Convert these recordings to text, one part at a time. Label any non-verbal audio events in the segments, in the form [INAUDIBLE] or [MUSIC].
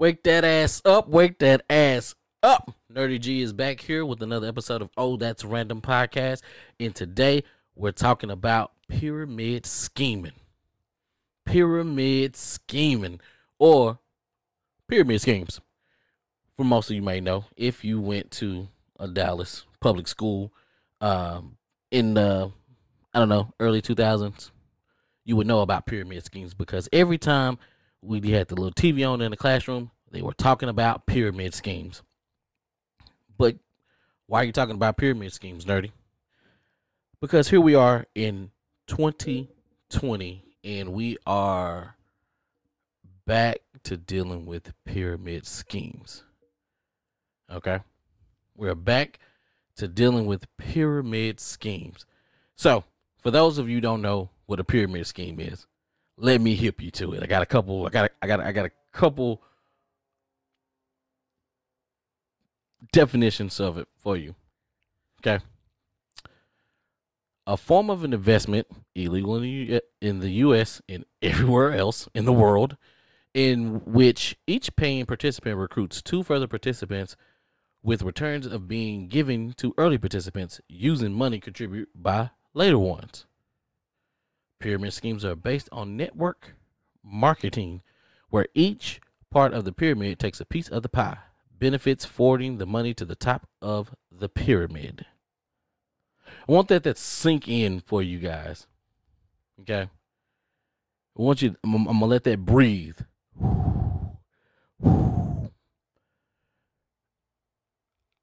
Wake that ass up. Wake that ass up. Nerdy G is back here with another episode of Oh That's Random Podcast. And today we're talking about pyramid scheming. Pyramid scheming or pyramid schemes. For most of you may know, if you went to a Dallas public school um, in the, I don't know, early 2000s, you would know about pyramid schemes because every time we had the little TV on in the classroom, they were talking about pyramid schemes. But why are you talking about pyramid schemes, nerdy? Because here we are in 2020 and we are back to dealing with pyramid schemes. Okay? We're back to dealing with pyramid schemes. So, for those of you don't know what a pyramid scheme is, let me hip you to it. I got a couple. I got. I got. I got a couple definitions of it for you. Okay. A form of an investment illegal in the, in the U.S. and [LAUGHS] everywhere else in the world, in which each paying participant recruits two further participants, with returns of being given to early participants using money contributed by later ones. Pyramid schemes are based on network marketing, where each part of the pyramid takes a piece of the pie, benefits forwarding the money to the top of the pyramid. I want that to sink in for you guys. Okay. I want you, I'm, I'm gonna let that breathe.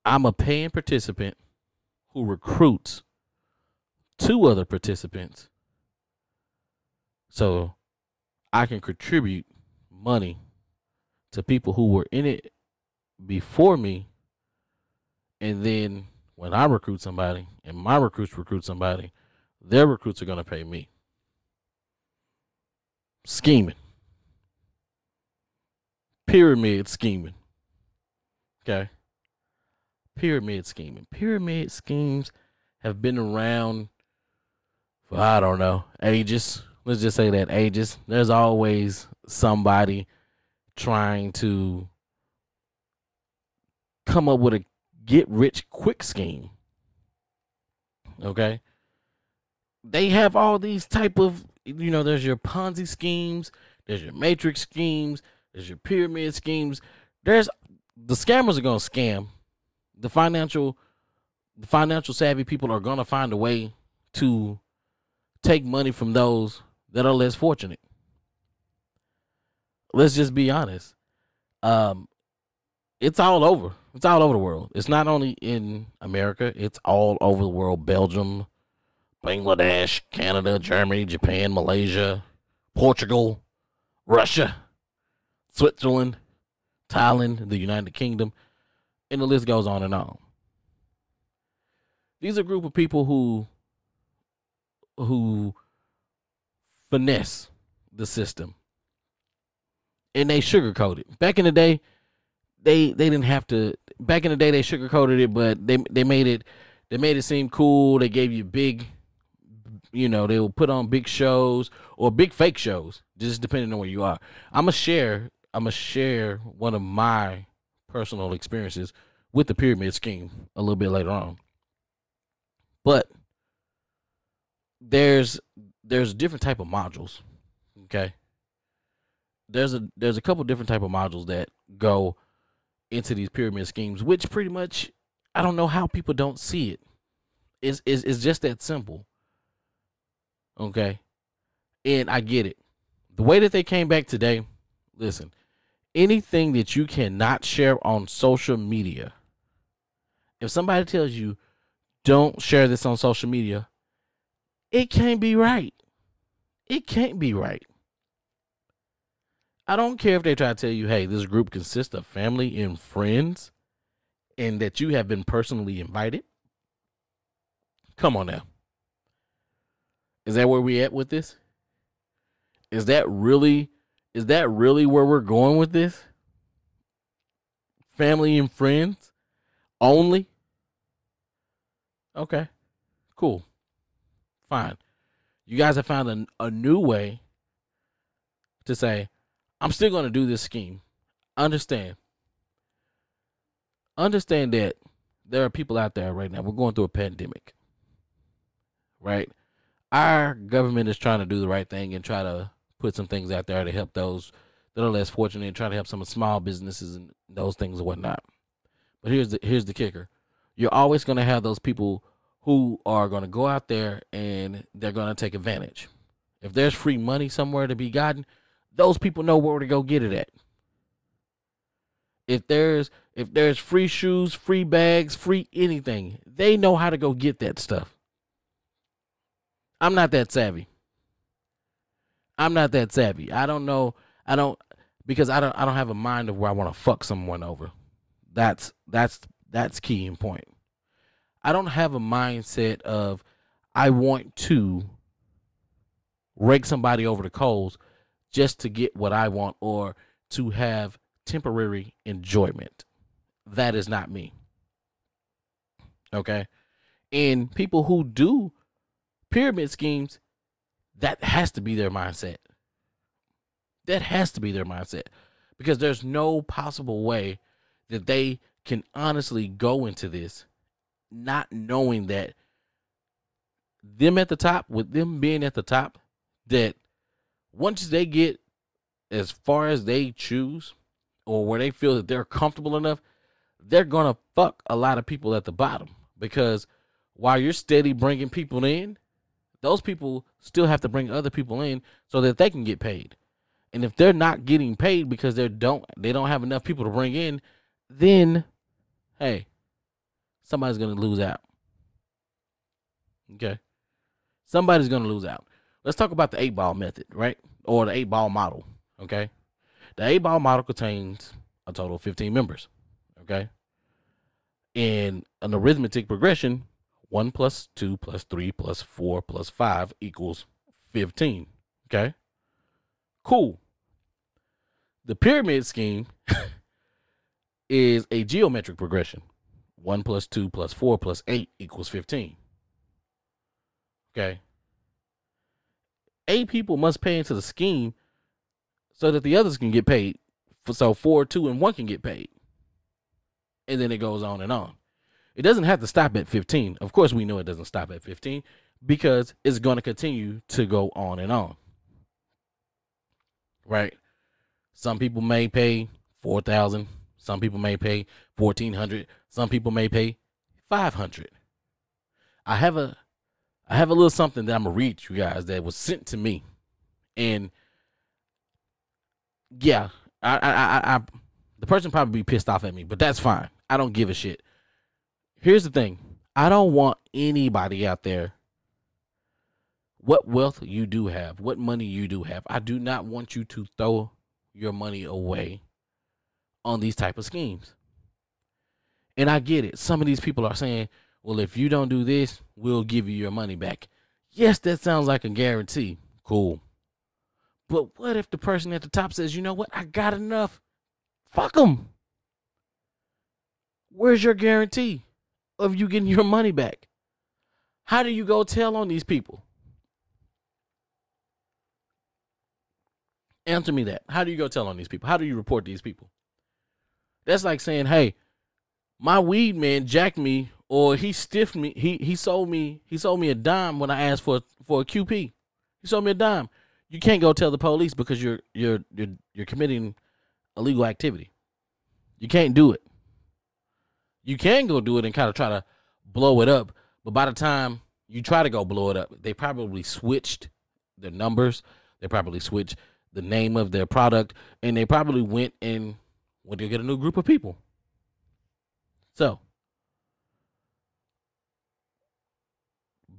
I'm a paying participant who recruits two other participants so I can contribute money to people who were in it before me. And then when I recruit somebody and my recruits recruit somebody, their recruits are going to pay me. Scheming. Pyramid scheming. Okay. Pyramid scheming. Pyramid schemes have been around for, I don't know, ages let's just say that ages. There's always somebody trying to come up with a get rich quick scheme. Okay? They have all these type of you know, there's your Ponzi schemes, there's your matrix schemes, there's your pyramid schemes. There's the scammers are going to scam. The financial the financial savvy people are going to find a way to take money from those that are less fortunate. Let's just be honest. Um, it's all over. It's all over the world. It's not only in America, it's all over the world. Belgium, Bangladesh, Canada, Germany, Japan, Malaysia, Portugal, Russia, Switzerland, Thailand, the United Kingdom, and the list goes on and on. These are a group of people who who finesse the system. And they sugarcoat it. Back in the day, they they didn't have to back in the day they sugarcoated it, but they they made it they made it seem cool. They gave you big you know, they will put on big shows or big fake shows, just depending on where you are. I'm gonna share I'm gonna share one of my personal experiences with the pyramid scheme a little bit later on. But there's there's different type of modules. Okay. There's a there's a couple different type of modules that go into these pyramid schemes, which pretty much I don't know how people don't see it. It's it's, it's just that simple. Okay. And I get it. The way that they came back today, listen, anything that you cannot share on social media, if somebody tells you don't share this on social media, it can't be right. It can't be right. I don't care if they try to tell you, hey, this group consists of family and friends and that you have been personally invited. Come on now. Is that where we at with this? Is that really is that really where we're going with this? Family and friends only? Okay. Cool. Fine. You guys have found a, a new way to say, I'm still going to do this scheme. understand. Understand that there are people out there right now. We're going through a pandemic. Right? Our government is trying to do the right thing and try to put some things out there to help those that are less fortunate and try to help some small businesses and those things and whatnot. But here's the here's the kicker. You're always gonna have those people who are gonna go out there and they're gonna take advantage. If there's free money somewhere to be gotten, those people know where to go get it at. If there's if there's free shoes, free bags, free anything, they know how to go get that stuff. I'm not that savvy. I'm not that savvy. I don't know. I don't because I don't I don't have a mind of where I want to fuck someone over. That's that's that's key and point. I don't have a mindset of I want to rake somebody over the coals just to get what I want or to have temporary enjoyment. That is not me. Okay? And people who do pyramid schemes, that has to be their mindset. That has to be their mindset because there's no possible way that they can honestly go into this not knowing that them at the top, with them being at the top, that once they get as far as they choose or where they feel that they're comfortable enough, they're going to fuck a lot of people at the bottom because while you're steady bringing people in, those people still have to bring other people in so that they can get paid. And if they're not getting paid because they don't they don't have enough people to bring in, then hey, somebody's going to lose out. Okay? Somebody's going to lose out. Let's talk about the 8 ball method, right? Or the 8 ball model, okay? The 8 ball model contains a total of 15 members, okay? In an arithmetic progression, 1 plus 2 plus 3 plus 4 plus 5 equals 15, okay? Cool. The pyramid scheme [LAUGHS] is a geometric progression. 1 plus 2 plus 4 plus 8 equals 15. Okay. Eight people must pay into the scheme so that the others can get paid. So 4, 2, and 1 can get paid. And then it goes on and on. It doesn't have to stop at 15. Of course, we know it doesn't stop at 15 because it's going to continue to go on and on. Right? Some people may pay 4,000, some people may pay 1400, some people may pay 500. I have a I have a little something that I'm gonna read you guys that was sent to me. And yeah, I I I, I the person probably be pissed off at me, but that's fine. I don't give a shit. Here's the thing. I don't want anybody out there what wealth you do have, what money you do have. I do not want you to throw your money away on these type of schemes. And I get it. Some of these people are saying, well, if you don't do this, we'll give you your money back. Yes, that sounds like a guarantee. Cool. But what if the person at the top says, you know what? I got enough. Fuck them. Where's your guarantee of you getting your money back? How do you go tell on these people? Answer me that. How do you go tell on these people? How do you report these people? That's like saying, "Hey, my weed man jacked me, or he stiffed me. He he sold me he sold me a dime when I asked for for a QP. He sold me a dime. You can't go tell the police because you're you're you're you're committing illegal activity. You can't do it. You can go do it and kind of try to blow it up, but by the time you try to go blow it up, they probably switched the numbers. They probably switched the name of their product, and they probably went and when you get a new group of people. So,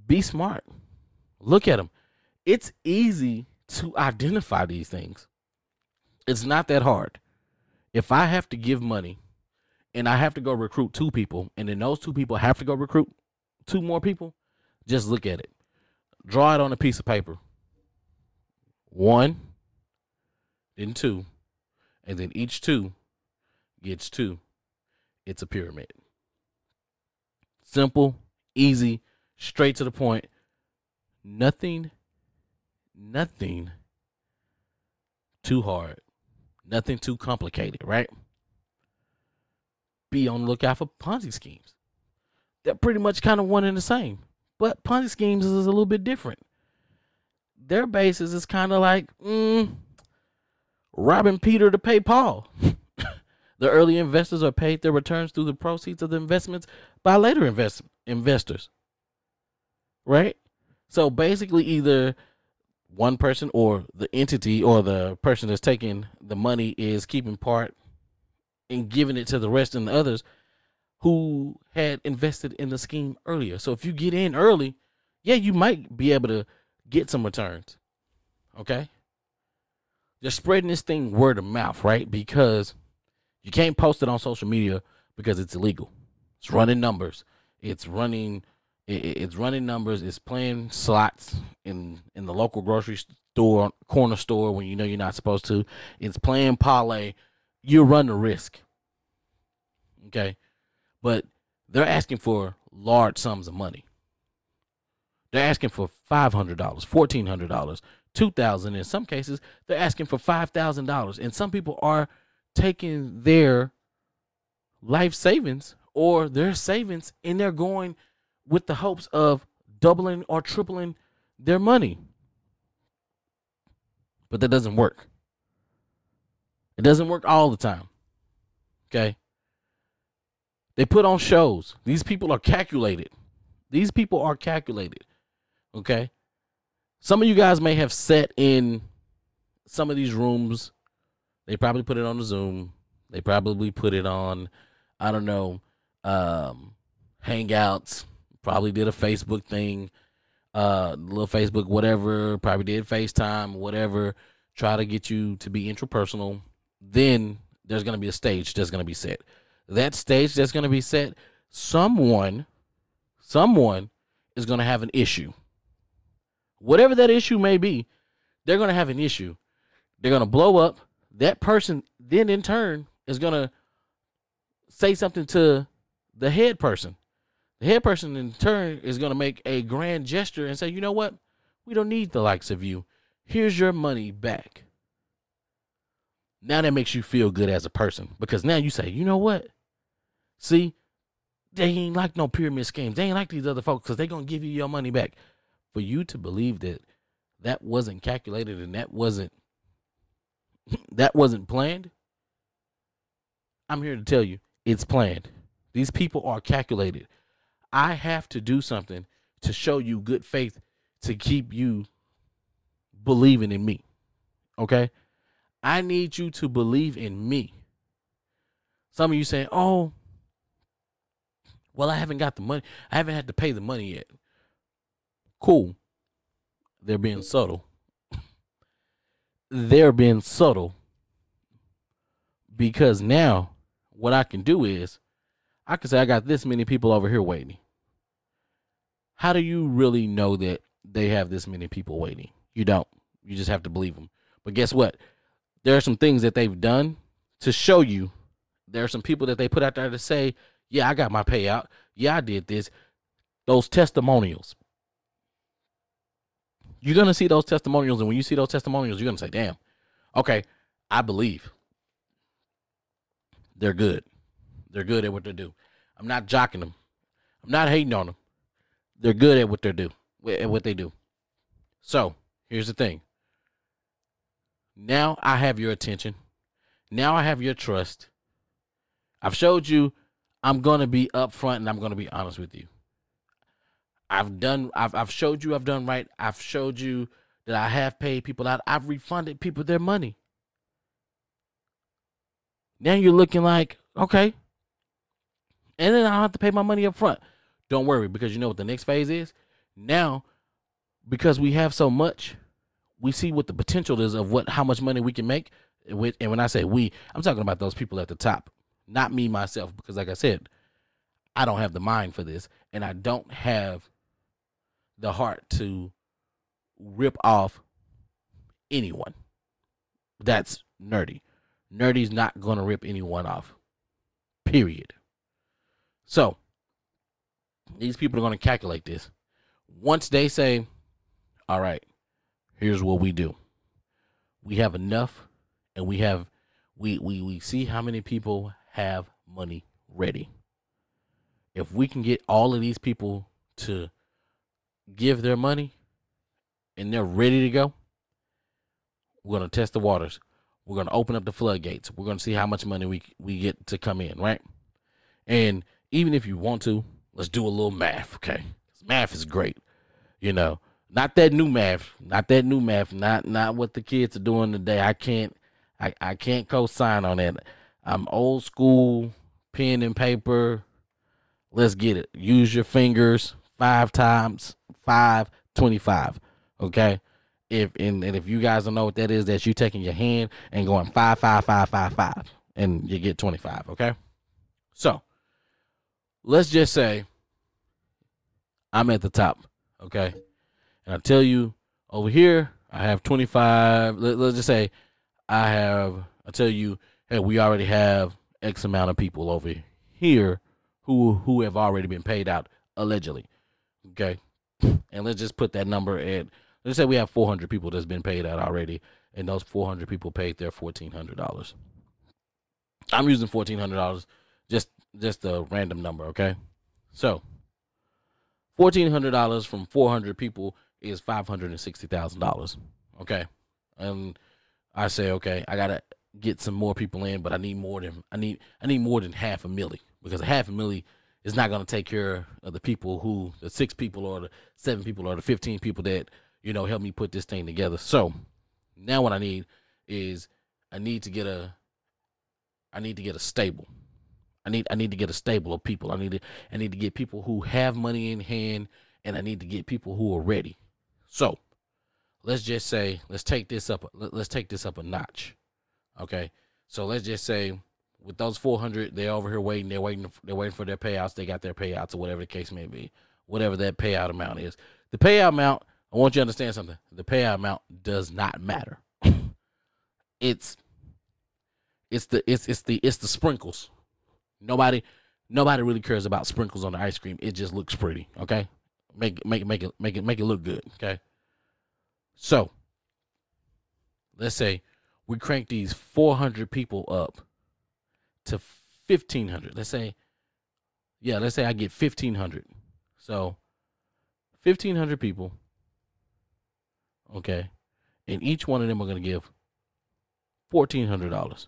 be smart. Look at them. It's easy to identify these things. It's not that hard. If I have to give money and I have to go recruit two people, and then those two people have to go recruit two more people, just look at it. Draw it on a piece of paper. One, then two, and then each two gets two. It's a pyramid. Simple, easy, straight to the point. Nothing, nothing too hard. Nothing too complicated, right? Be on the lookout for Ponzi schemes. They're pretty much kind of one and the same. But Ponzi schemes is a little bit different. Their basis is kind of like mm, robbing Peter to pay Paul. [LAUGHS] the early investors are paid their returns through the proceeds of the investments by later invest- investors. Right? So basically, either one person or the entity or the person that's taking the money is keeping part and giving it to the rest and the others who had invested in the scheme earlier. So if you get in early, yeah, you might be able to get some returns. Okay? They're spreading this thing word of mouth, right? Because you can't post it on social media because it's illegal. It's running numbers. It's running it's running numbers. It's playing slots in in the local grocery store, corner store when you know you're not supposed to. It's playing parlay. You run the risk. Okay, but they're asking for large sums of money. They're asking for five hundred dollars, fourteen hundred dollars, two thousand. In some cases, they're asking for five thousand dollars, and some people are taking their life savings or their savings and they're going with the hopes of doubling or tripling their money. But that doesn't work. It doesn't work all the time. Okay? They put on shows. These people are calculated. These people are calculated. Okay? Some of you guys may have sat in some of these rooms. They probably put it on the Zoom. They probably put it on, I don't know, um, Hangouts, Probably did a Facebook thing, uh, little Facebook, whatever. Probably did FaceTime, whatever. Try to get you to be interpersonal. Then there's gonna be a stage that's gonna be set. That stage that's gonna be set, someone, someone is gonna have an issue. Whatever that issue may be, they're gonna have an issue. They're gonna blow up. That person then in turn is gonna say something to the head person. The head person in turn is to make a grand gesture and say, you know what? We don't need the likes of you. Here's your money back. Now that makes you feel good as a person because now you say, you know what? See, they ain't like no pyramid schemes. They ain't like these other folks because they going to give you your money back. For you to believe that that wasn't calculated and that wasn't [LAUGHS] that wasn't planned, I'm here to tell you it's planned. These people are calculated. I have to do something to show you good faith to keep you believing in me. Okay? I need you to believe in me. Some of you saying, "Oh, well, I haven't got the money. I haven't had to pay the money yet." Cool. They're being subtle. They're being subtle because now what I can do is I can say I got this many people over here waiting. How do you really know that they have this many people waiting? You don't. You just have to believe them. But guess what? There are some things that they've done to show you. There are some people that they put out there to say, "Yeah, I got my payout. Yeah, I did this." Those testimonials. You're gonna see those testimonials, and when you see those testimonials, you're gonna say, "Damn, okay, I believe." They're good. They're good at what they do. I'm not jocking them. I'm not hating on them. They're good at what they do. At what they do. So here's the thing. Now I have your attention. Now I have your trust. I've showed you I'm gonna be upfront and I'm gonna be honest with you. I've done I've I've showed you I've done right. I've showed you that I have paid people out. I've refunded people their money. Now you're looking like, okay, and then I have to pay my money up front. Don't worry, because you know what the next phase is? Now, because we have so much, we see what the potential is of what how much money we can make. And when I say we, I'm talking about those people at the top, not me myself, because like I said, I don't have the mind for this, and I don't have the heart to rip off anyone. That's nerdy. Nerdy's not gonna rip anyone off. Period. So these people are going to calculate this. Once they say, all right, here's what we do. We have enough and we have we we we see how many people have money ready. If we can get all of these people to give their money and they're ready to go, we're going to test the waters. We're going to open up the floodgates. We're going to see how much money we we get to come in, right? And even if you want to, let's do a little math, okay? Math is great. You know, not that new math, not that new math, not not what the kids are doing today. I can't I, I can't co-sign on that. I'm old school, pen and paper. Let's get it. Use your fingers five times five, 25. Okay. If and, and if you guys don't know what that is, that's you taking your hand and going five, five, five, five, five, and you get 25. Okay. So let's just say I'm at the top. Okay. And I tell you over here, I have 25. Let, let's just say I have, I tell you, hey, we already have X amount of people over here who who have already been paid out allegedly. Okay, and let's just put that number at. Let's say we have 400 people that's been paid out already, and those 400 people paid their $1,400. I'm using $1,400, just just a random number. Okay, so $1,400 from 400 people is $560,000. Okay, and I say, okay, I gotta get some more people in, but I need more than I need I need more than half a milli because a half a milli is not gonna take care of the people who the six people or the seven people or the fifteen people that you know help me put this thing together. So now what I need is I need to get a I need to get a stable. I need I need to get a stable of people. I need to I need to get people who have money in hand and I need to get people who are ready. So let's just say let's take this up let's take this up a notch okay so let's just say with those 400 they're over here waiting they're waiting they're waiting for their payouts they got their payouts or whatever the case may be whatever that payout amount is. The payout amount i want you to understand something. The payout amount does not matter. [LAUGHS] It's it's the it's it's the it's the sprinkles. Nobody nobody really cares about sprinkles on the ice cream. It just looks pretty okay? Make make make it make it make it look good okay? So let's say we crank these 400 people up to 1500. Let's say, yeah, let's say I get 1500. So 1500 people. Okay. And each one of them are going to give $1,400.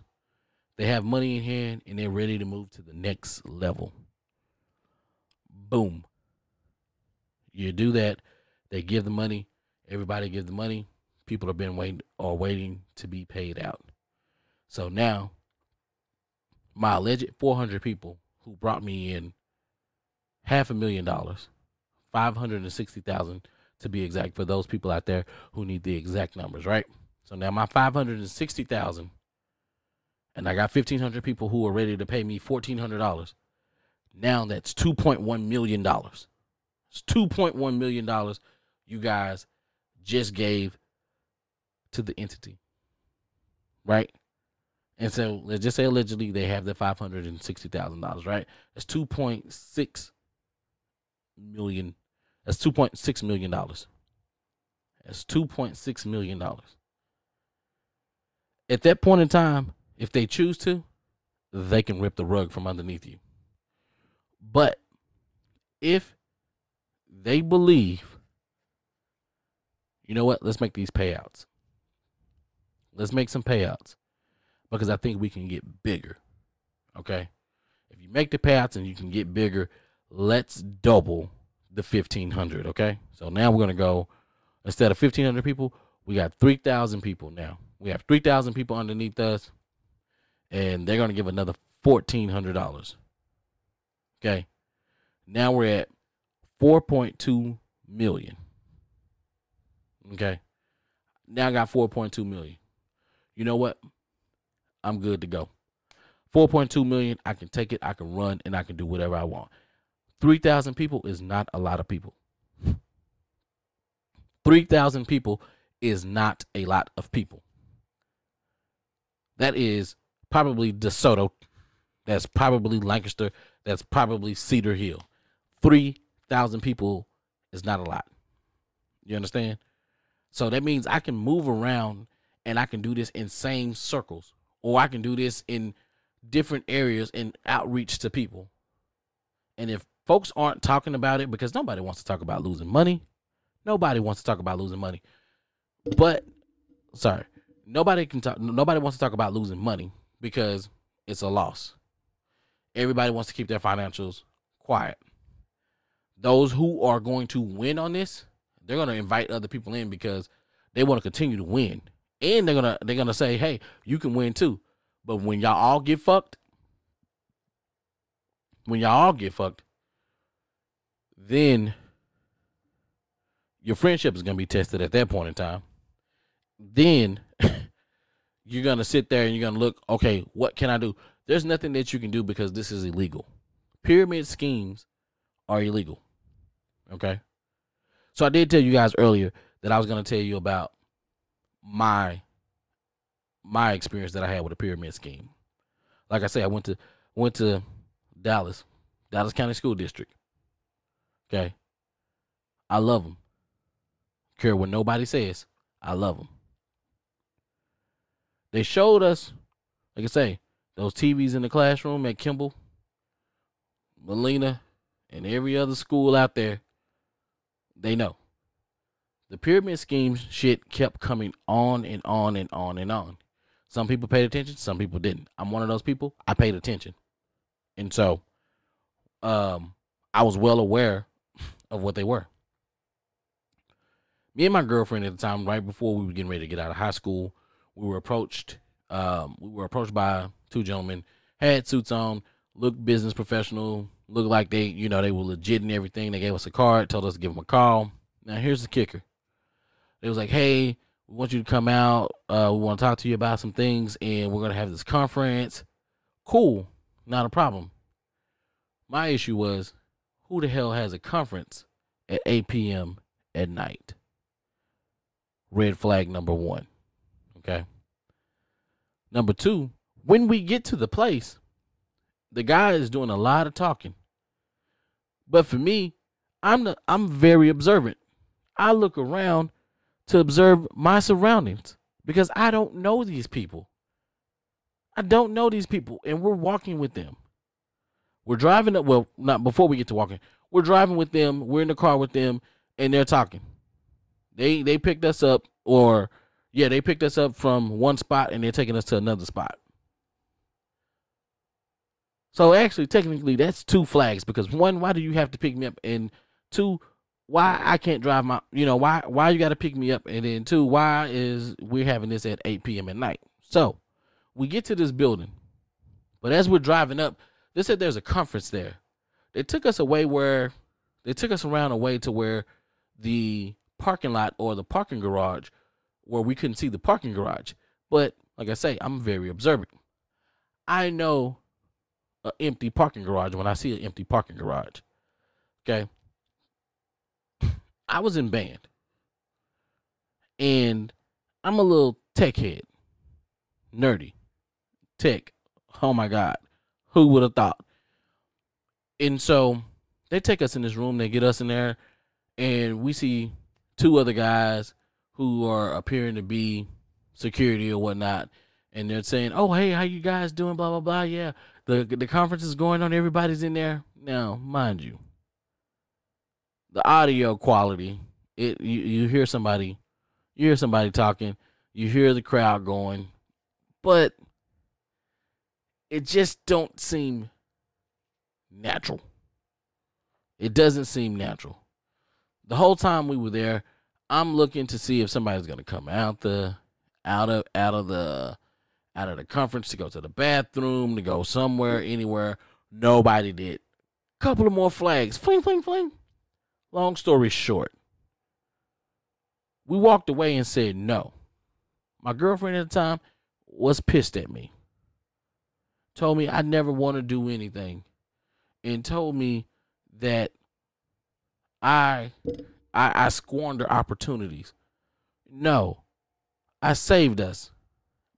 They have money in hand and they're ready to move to the next level. Boom. You do that, they give the money, Everybody gives the money. People have been waiting or waiting to be paid out. So now, my alleged 400 people who brought me in half a million dollars, 560,000 to be exact for those people out there who need the exact numbers, right? So now my 560,000 and I got 1500 people who are ready to pay me $1400. Now that's 2.1 million dollars. It's 2.1 million dollars you guys just gave to the entity. Right? And so let's just say allegedly they have the five hundred and sixty thousand dollars, right? That's two point six million. That's two point six million dollars. That's two point six million dollars. At that point in time, if they choose to, they can rip the rug from underneath you. But if they believe you know what? Let's make these payouts. Let's make some payouts because I think we can get bigger. Okay. If you make the paths and you can get bigger, let's double the 1500. Okay. So now we're going to go instead of 1500 people, we got 3000 people now. We have 3000 people underneath us and they're going to give another $1400. Okay. Now we're at 4.2 million. Okay. Now I got 4.2 million. You know what? I'm good to go. 4.2 million, I can take it, I can run, and I can do whatever I want. 3,000 people is not a lot of people. 3,000 people is not a lot of people. That is probably DeSoto. That's probably Lancaster. That's probably Cedar Hill. 3,000 people is not a lot. You understand? So that means I can move around and I can do this in same circles or I can do this in different areas and outreach to people. And if folks aren't talking about it because nobody wants to talk about losing money, nobody wants to talk about losing money. But sorry, nobody can talk nobody wants to talk about losing money because it's a loss. Everybody wants to keep their financials quiet. Those who are going to win on this, they're going to invite other people in because they want to continue to win. And they're to they're to say, "Hey, you can win too." But when y'all all get fucked, when y'all all get fucked, then your friendship is to be tested at that point in time. Then [LAUGHS] you're to sit there and you're to look, okay, what can I do? There's nothing that you can do because this is illegal. Pyramid schemes are illegal. Okay? So I did tell you guys earlier that I was to tell you about my my experience that I had with a pyramid scheme. Like I said, I went to went to Dallas, Dallas County School District. Okay, I love them. Care what nobody says, I love them. They showed us, like I say, those TVs in the classroom at Kimball, Molina, and every other school out there. They know the pyramid scheme shit kept coming on and on and on and on. Some people paid attention, some people didn't. I'm one of those people. I paid attention. And so um I was well aware of what they were. Me and my girlfriend at the time, right before we were getting ready to get out of high school, we were approached um we were approached by two gentlemen, had suits on, looked business professional, looked like they, you know, they were legit and everything. They gave us a card, told us to give them a call. Now here's the kicker. They was like, "Hey, we want you to come out. Uh, we want to talk to you about some things, and we're gonna have this conference." Cool, not a problem. My issue was, who the hell has a conference at 8 p.m. at night? Red flag number one. Okay. Number two, when we get to the place, the guy is doing a lot of talking. But for me, I'm the, I'm very observant. I look around to observe my surroundings because I don't know these people. I don't know these people, and we're walking with them. We're driving up. Well, not before we get to walking. We're driving with them. We're in the car with them, and they're talking. They they picked us up, or yeah, they picked us up from one spot, and they're taking us to another spot. So actually, technically, that's two flags because one, why do you have to pick me up, and two, why I can't drive my, you know, why why you got to pick me up, and then two, why is we're having this at 8 p.m. at night? So we get to this building, but as we're driving up, they said there's a conference there. They took us away where they took us around a way to where the parking lot or the parking garage where we couldn't see the parking garage. But like I say, I'm very observant. I know an empty parking garage when I see an empty parking garage. Okay. I was in band. And I'm a little tech head. Nerdy. Tech. Oh my God. Who would have thought? And so they take us in this room, they get us in there, and we see two other guys who are appearing to be security or whatnot. And they're saying, Oh, hey, how you guys doing? Blah blah blah. Yeah. The the conference is going on, everybody's in there. Now, mind you, the audio quality. It you, you hear somebody, you hear somebody talking, you hear the crowd going, but it just don't seem natural. It doesn't seem natural. The whole time we were there, I'm looking to see if somebody's gonna come out the out of out of the out of the conference to go to the bathroom, to go somewhere, anywhere. Nobody did. Couple of more flags. Fling, fling, fling. Long story short, we walked away and said no. My girlfriend at the time was pissed at me. Told me I never want to do anything. And told me that I I, I squander opportunities. No. I saved us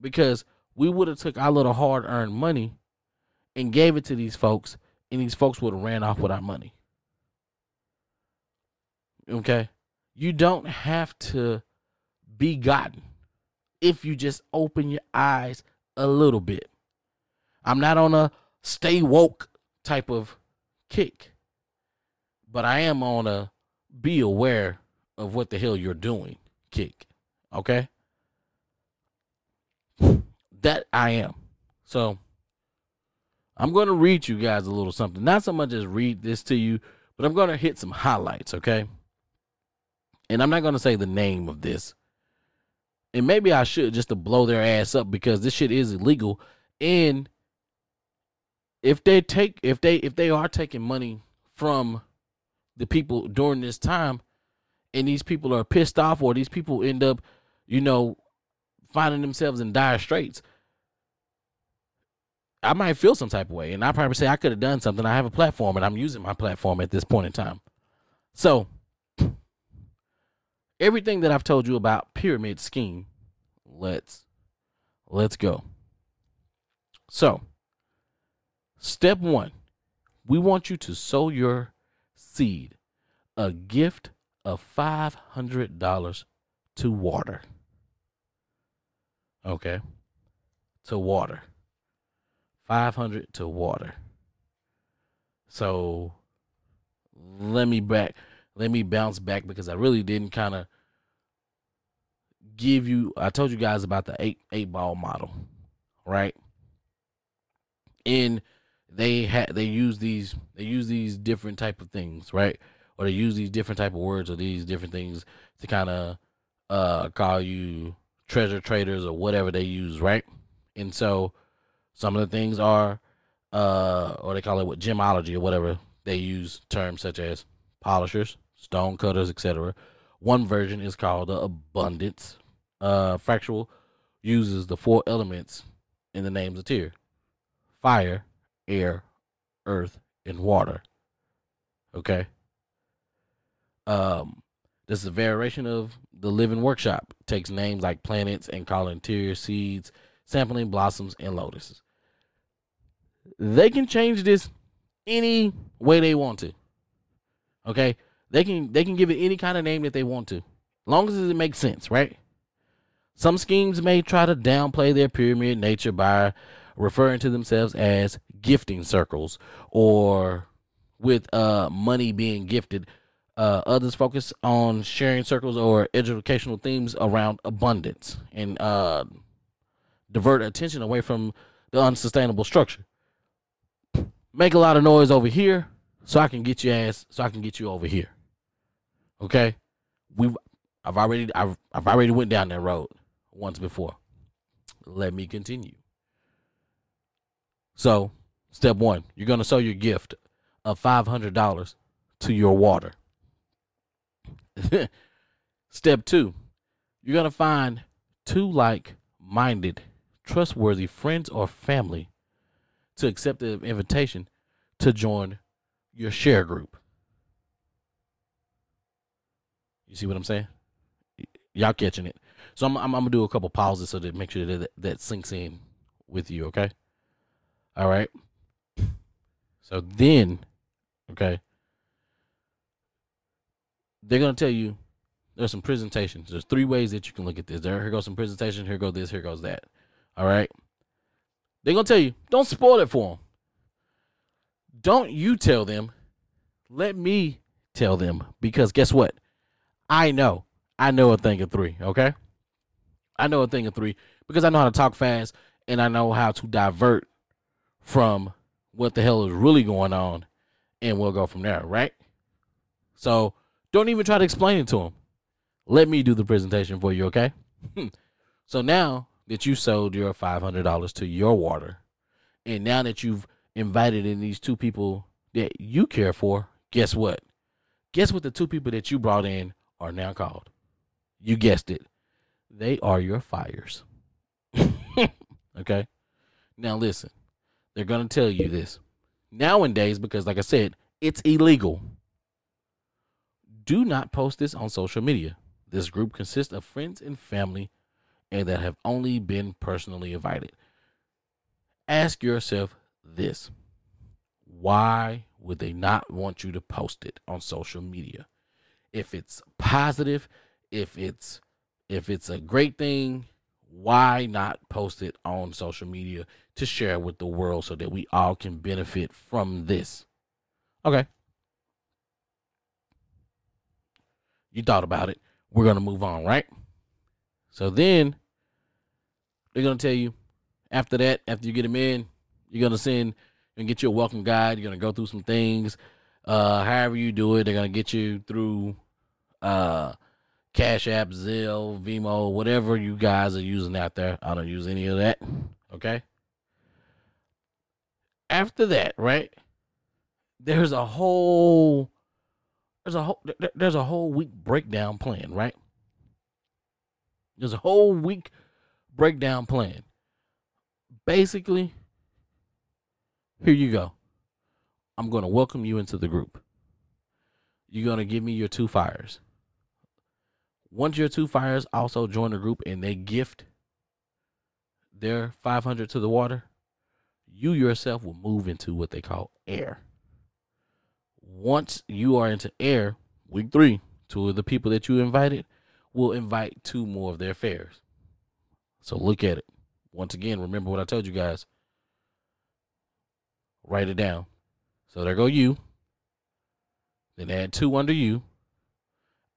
because we would have took our little hard earned money and gave it to these folks and these folks would have ran off with our money. Okay? You don't have to be gotten if you just open your eyes a little bit. I'm not on a stay woke type of kick, but I am on a be aware of what the hell you're doing kick. Okay? That I am. So I'm going to read you guys a little something. Not so much as read this to you, but I'm going to hit some highlights, okay? And I'm not going to say the name of this. And maybe I should just to blow their ass up because this shit is illegal. And if they take if they if they are taking money from the people during this time and these people are pissed off or these people end up, you know, finding themselves in dire straits, I might feel some type of way. And I probably say I could have done something. I have a platform and I'm using my platform at this point in time. So everything that I've told you about pyramid scheme, let's let's go. So step one, we want you to sow your seed, a gift of five hundred dollars to water. Okay. To water. 500 to water. So let me back let me bounce back because I really didn't kind of give you I told you guys about the 8 8 ball model, right? And they had they use these they use these different type of things, right? Or they use these different type of words or these different things to kind of uh call you treasure traders or whatever they use, right? And so some of the things are, uh, or they call it what gemology or whatever. They use terms such as polishers, stone cutters, etc. One version is called the abundance. Uh, fractal uses the four elements in the names of tier: fire, air, earth, and water. Okay. Um, this is a variation of the Living Workshop. It takes names like planets and calling tier seeds, sampling blossoms, and lotuses they can change this any way they want to. Okay? They can they can give it any kind of name that they want to. As long as it makes sense, right? Some schemes may try to downplay their pyramid nature by referring to themselves as gifting circles or with uh money being gifted. Uh, others focus on sharing circles or educational themes around abundance and uh, divert attention away from the unsustainable structure make a lot of noise over here so I can get your ass so I can get you over here. Okay? We I've already I've I've already went down that road once before. Let me continue. So, step 1, you're to sell your gift of $500 to your water. [LAUGHS] step 2, you're to find two like-minded, trustworthy friends or family to accept the invitation to join your share group. You see what I'm saying? Y'all catching it? So I'm, I'm, I'm gonna do a couple pauses so that make sure that that sinks in with you. Okay. All right. So then, okay, they're gonna tell you there's some presentations. There's three ways that you can look at this. There, here goes some presentation. Here goes this. Here goes that. All right. They're gonna tell you, don't spoil it for them. Don't you tell them. Let me tell them because guess what? I know. I know a thing of three. Okay. I know a thing of three because I know how to talk fast and I know how to divert from what the hell is really going on, and we'll go from there. Right. So don't even try to explain it to them. Let me do the presentation for you. Okay. Hmm. so now that you sold your $500 to your water, and now that you've invited in these two people that you care for, guess what? Guess what the two people that you brought in are now called? You guessed it. They are your fires. [LAUGHS] okay? Now listen. They're going to tell you this. Nowadays because like I said, it's illegal. Do not post this on social media. This group consists of friends and family and that have only been personally invited. Ask yourself this why would they not want you to post it on social media? If it's positive, if it's if it's a great thing, why not post it on social media to share with the world so that we all can benefit from this? Okay. You thought about it. We're going to move on, right? So then they're going to tell you after that, after you get them in, you're going to send and get you a welcome guide. You're going to go through some things. Uh, however you do it, they're going to get you through uh, Cash App, Zelle, Venmo, whatever you guys are using out there. I don't use any of that. Okay. After that, right? There's a whole there's a whole there's a whole week breakdown plan, right? There's a whole week breakdown plan. Basically, here you go. I'm going to welcome you into the group. You're going to give me your two fires. Once your two fires also join the group and they gift their 500 to the water, you yourself will move into what they call air. Once you are into air, week three, two of the people that you invited will invite two more of their fares. So look at it. Once again, remember what I told you guys. Write it down. So there go you. Then add two under you.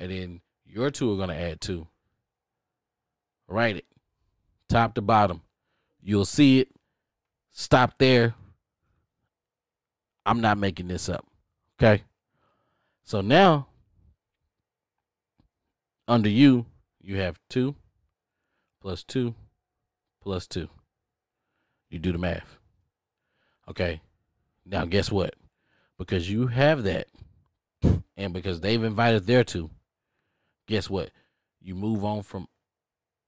And then your two are to add two. Write it. Top to bottom. You'll see it. Stop there. I'm not making this up. Okay. So now, under you, you have two plus two plus two. You do the math. Okay. Now, guess what? Because you have that, and because they've invited their two, guess what? You move on from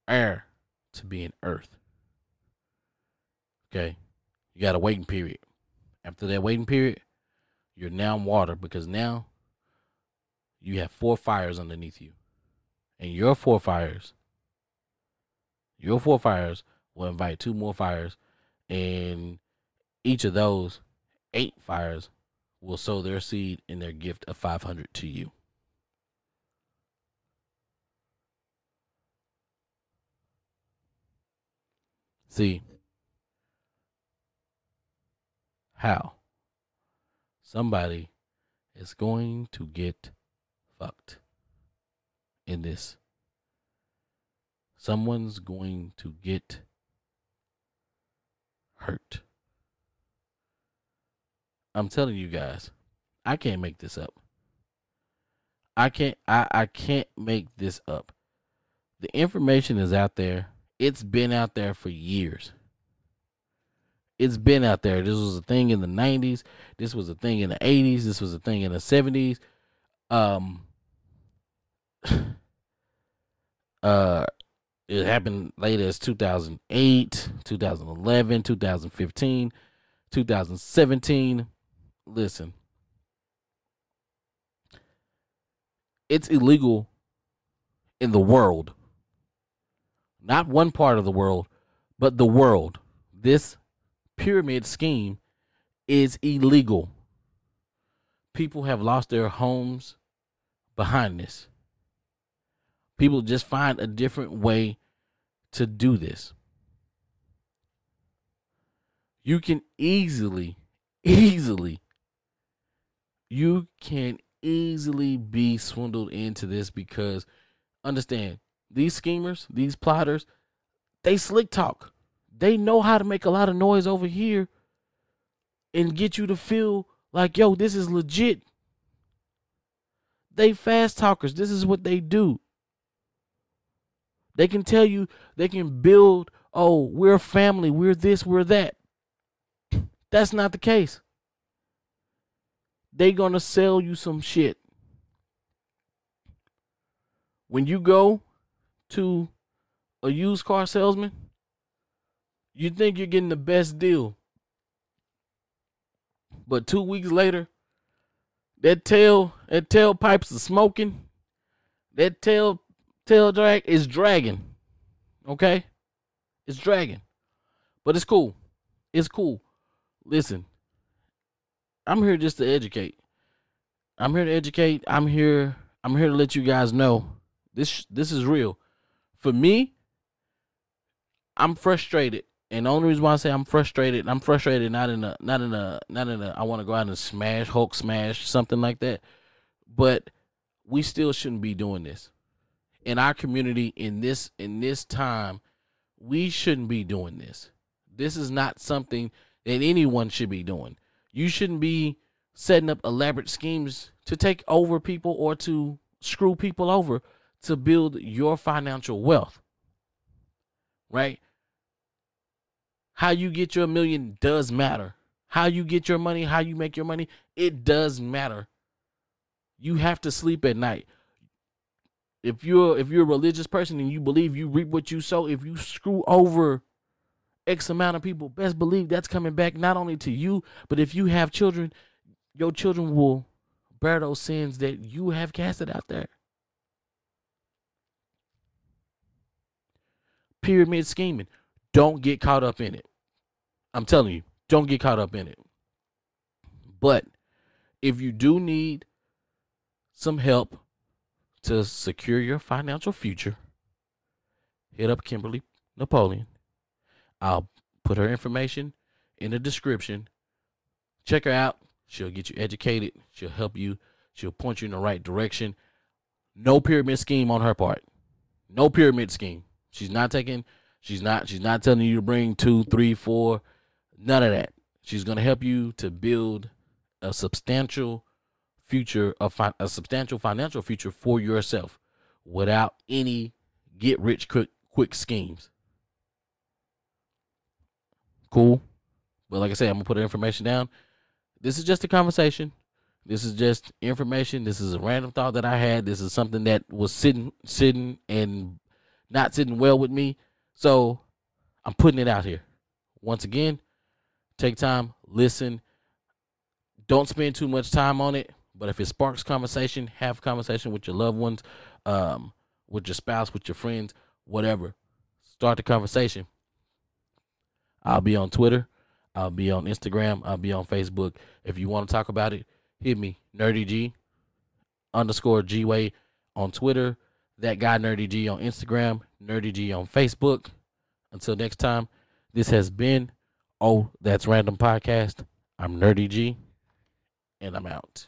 air to being earth. Okay. You got a waiting period. After that waiting period, you're now water because now you have four fires underneath you. And your four fires, your four fires will invite two more fires. And each of those eight fires will sow their seed in their gift of 500 to you. See, how somebody is going to get fucked in this. Someone's going to get hurt. I'm telling you guys, I can't make this up. I can't I, I can't make this up. The information is out there. It's been out there for years. It's been out there. This was a thing in the 90s. This was a thing in the 80s. This was a thing in the 70s. Um [SIGHS] uh it happened late as 2008, 2011, 2015, 2017 listen. It's illegal in the world. Not one part of the world, but the world. This pyramid scheme is illegal. People have lost their homes behind this. People just find a different way to do this. You can easily, easily you can easily be swindled into this because understand these schemers, these plotters, they slick talk. They know how to make a lot of noise over here and get you to feel like, yo, this is legit. They fast talkers. This is what they do. They can tell you, they can build, oh, we're a family, we're this, we're that. That's not the case they gonna sell you some shit. When you go to a used car salesman, you think you're getting the best deal. But two weeks later, that tail that tailpipes are smoking. That tail tail drag is dragging. Okay? It's dragging. But it's cool. It's cool. Listen, I'm here just to educate. I'm here to educate. I'm here. I'm here to let you guys know this. This is real. For me, I'm frustrated. And the only reason why I say I'm frustrated, I'm frustrated not in a not in a not in a I want to go out and smash Hulk smash something like that. But we still shouldn't be doing this. In our community in this in this time, we shouldn't be doing this. This is not something that anyone should be doing. You shouldn't be setting up elaborate schemes to take over people or to screw people over to build your financial wealth. Right? How you get your million does matter. How you get your money, how you make your money, it does matter. You have to sleep at night. If you're if you're a religious person and you believe you reap what you sow, if you screw over X amount of people, best believe that's coming back not only to you, but if you have children, your children will bear those sins that you have casted out there. Pyramid scheming. Don't get caught up in it. I'm telling you, don't get caught up in it. But if you do need some help to secure your financial future, hit up Kimberly Napoleon. I'll put her information in the description. Check her out. She'll get you educated. She'll help you. She'll point you in the right direction. No pyramid scheme on her part. No pyramid scheme. She's not taking. She's not. She's not telling you to bring two, three, four. None of that. She's going to help you to build a substantial future, a, fi- a substantial financial future for yourself, without any get rich quick quick schemes. Cool. But like I said, I'm gonna put the information down. This is just a conversation. This is just information. This is a random thought that I had. This is something that was sitting sitting and not sitting well with me. So I'm putting it out here. Once again, take time, listen. Don't spend too much time on it. But if it sparks conversation, have conversation with your loved ones, um, with your spouse, with your friends, whatever. Start the conversation. I'll be on Twitter. I'll be on Instagram. I'll be on Facebook. If you want to talk about it, hit me, Nerdy G underscore G Way on Twitter. That guy Nerdy G on Instagram. Nerdy G on Facebook. Until next time, this has been Oh That's Random Podcast. I'm Nerdy G, and I'm out.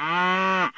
Ah.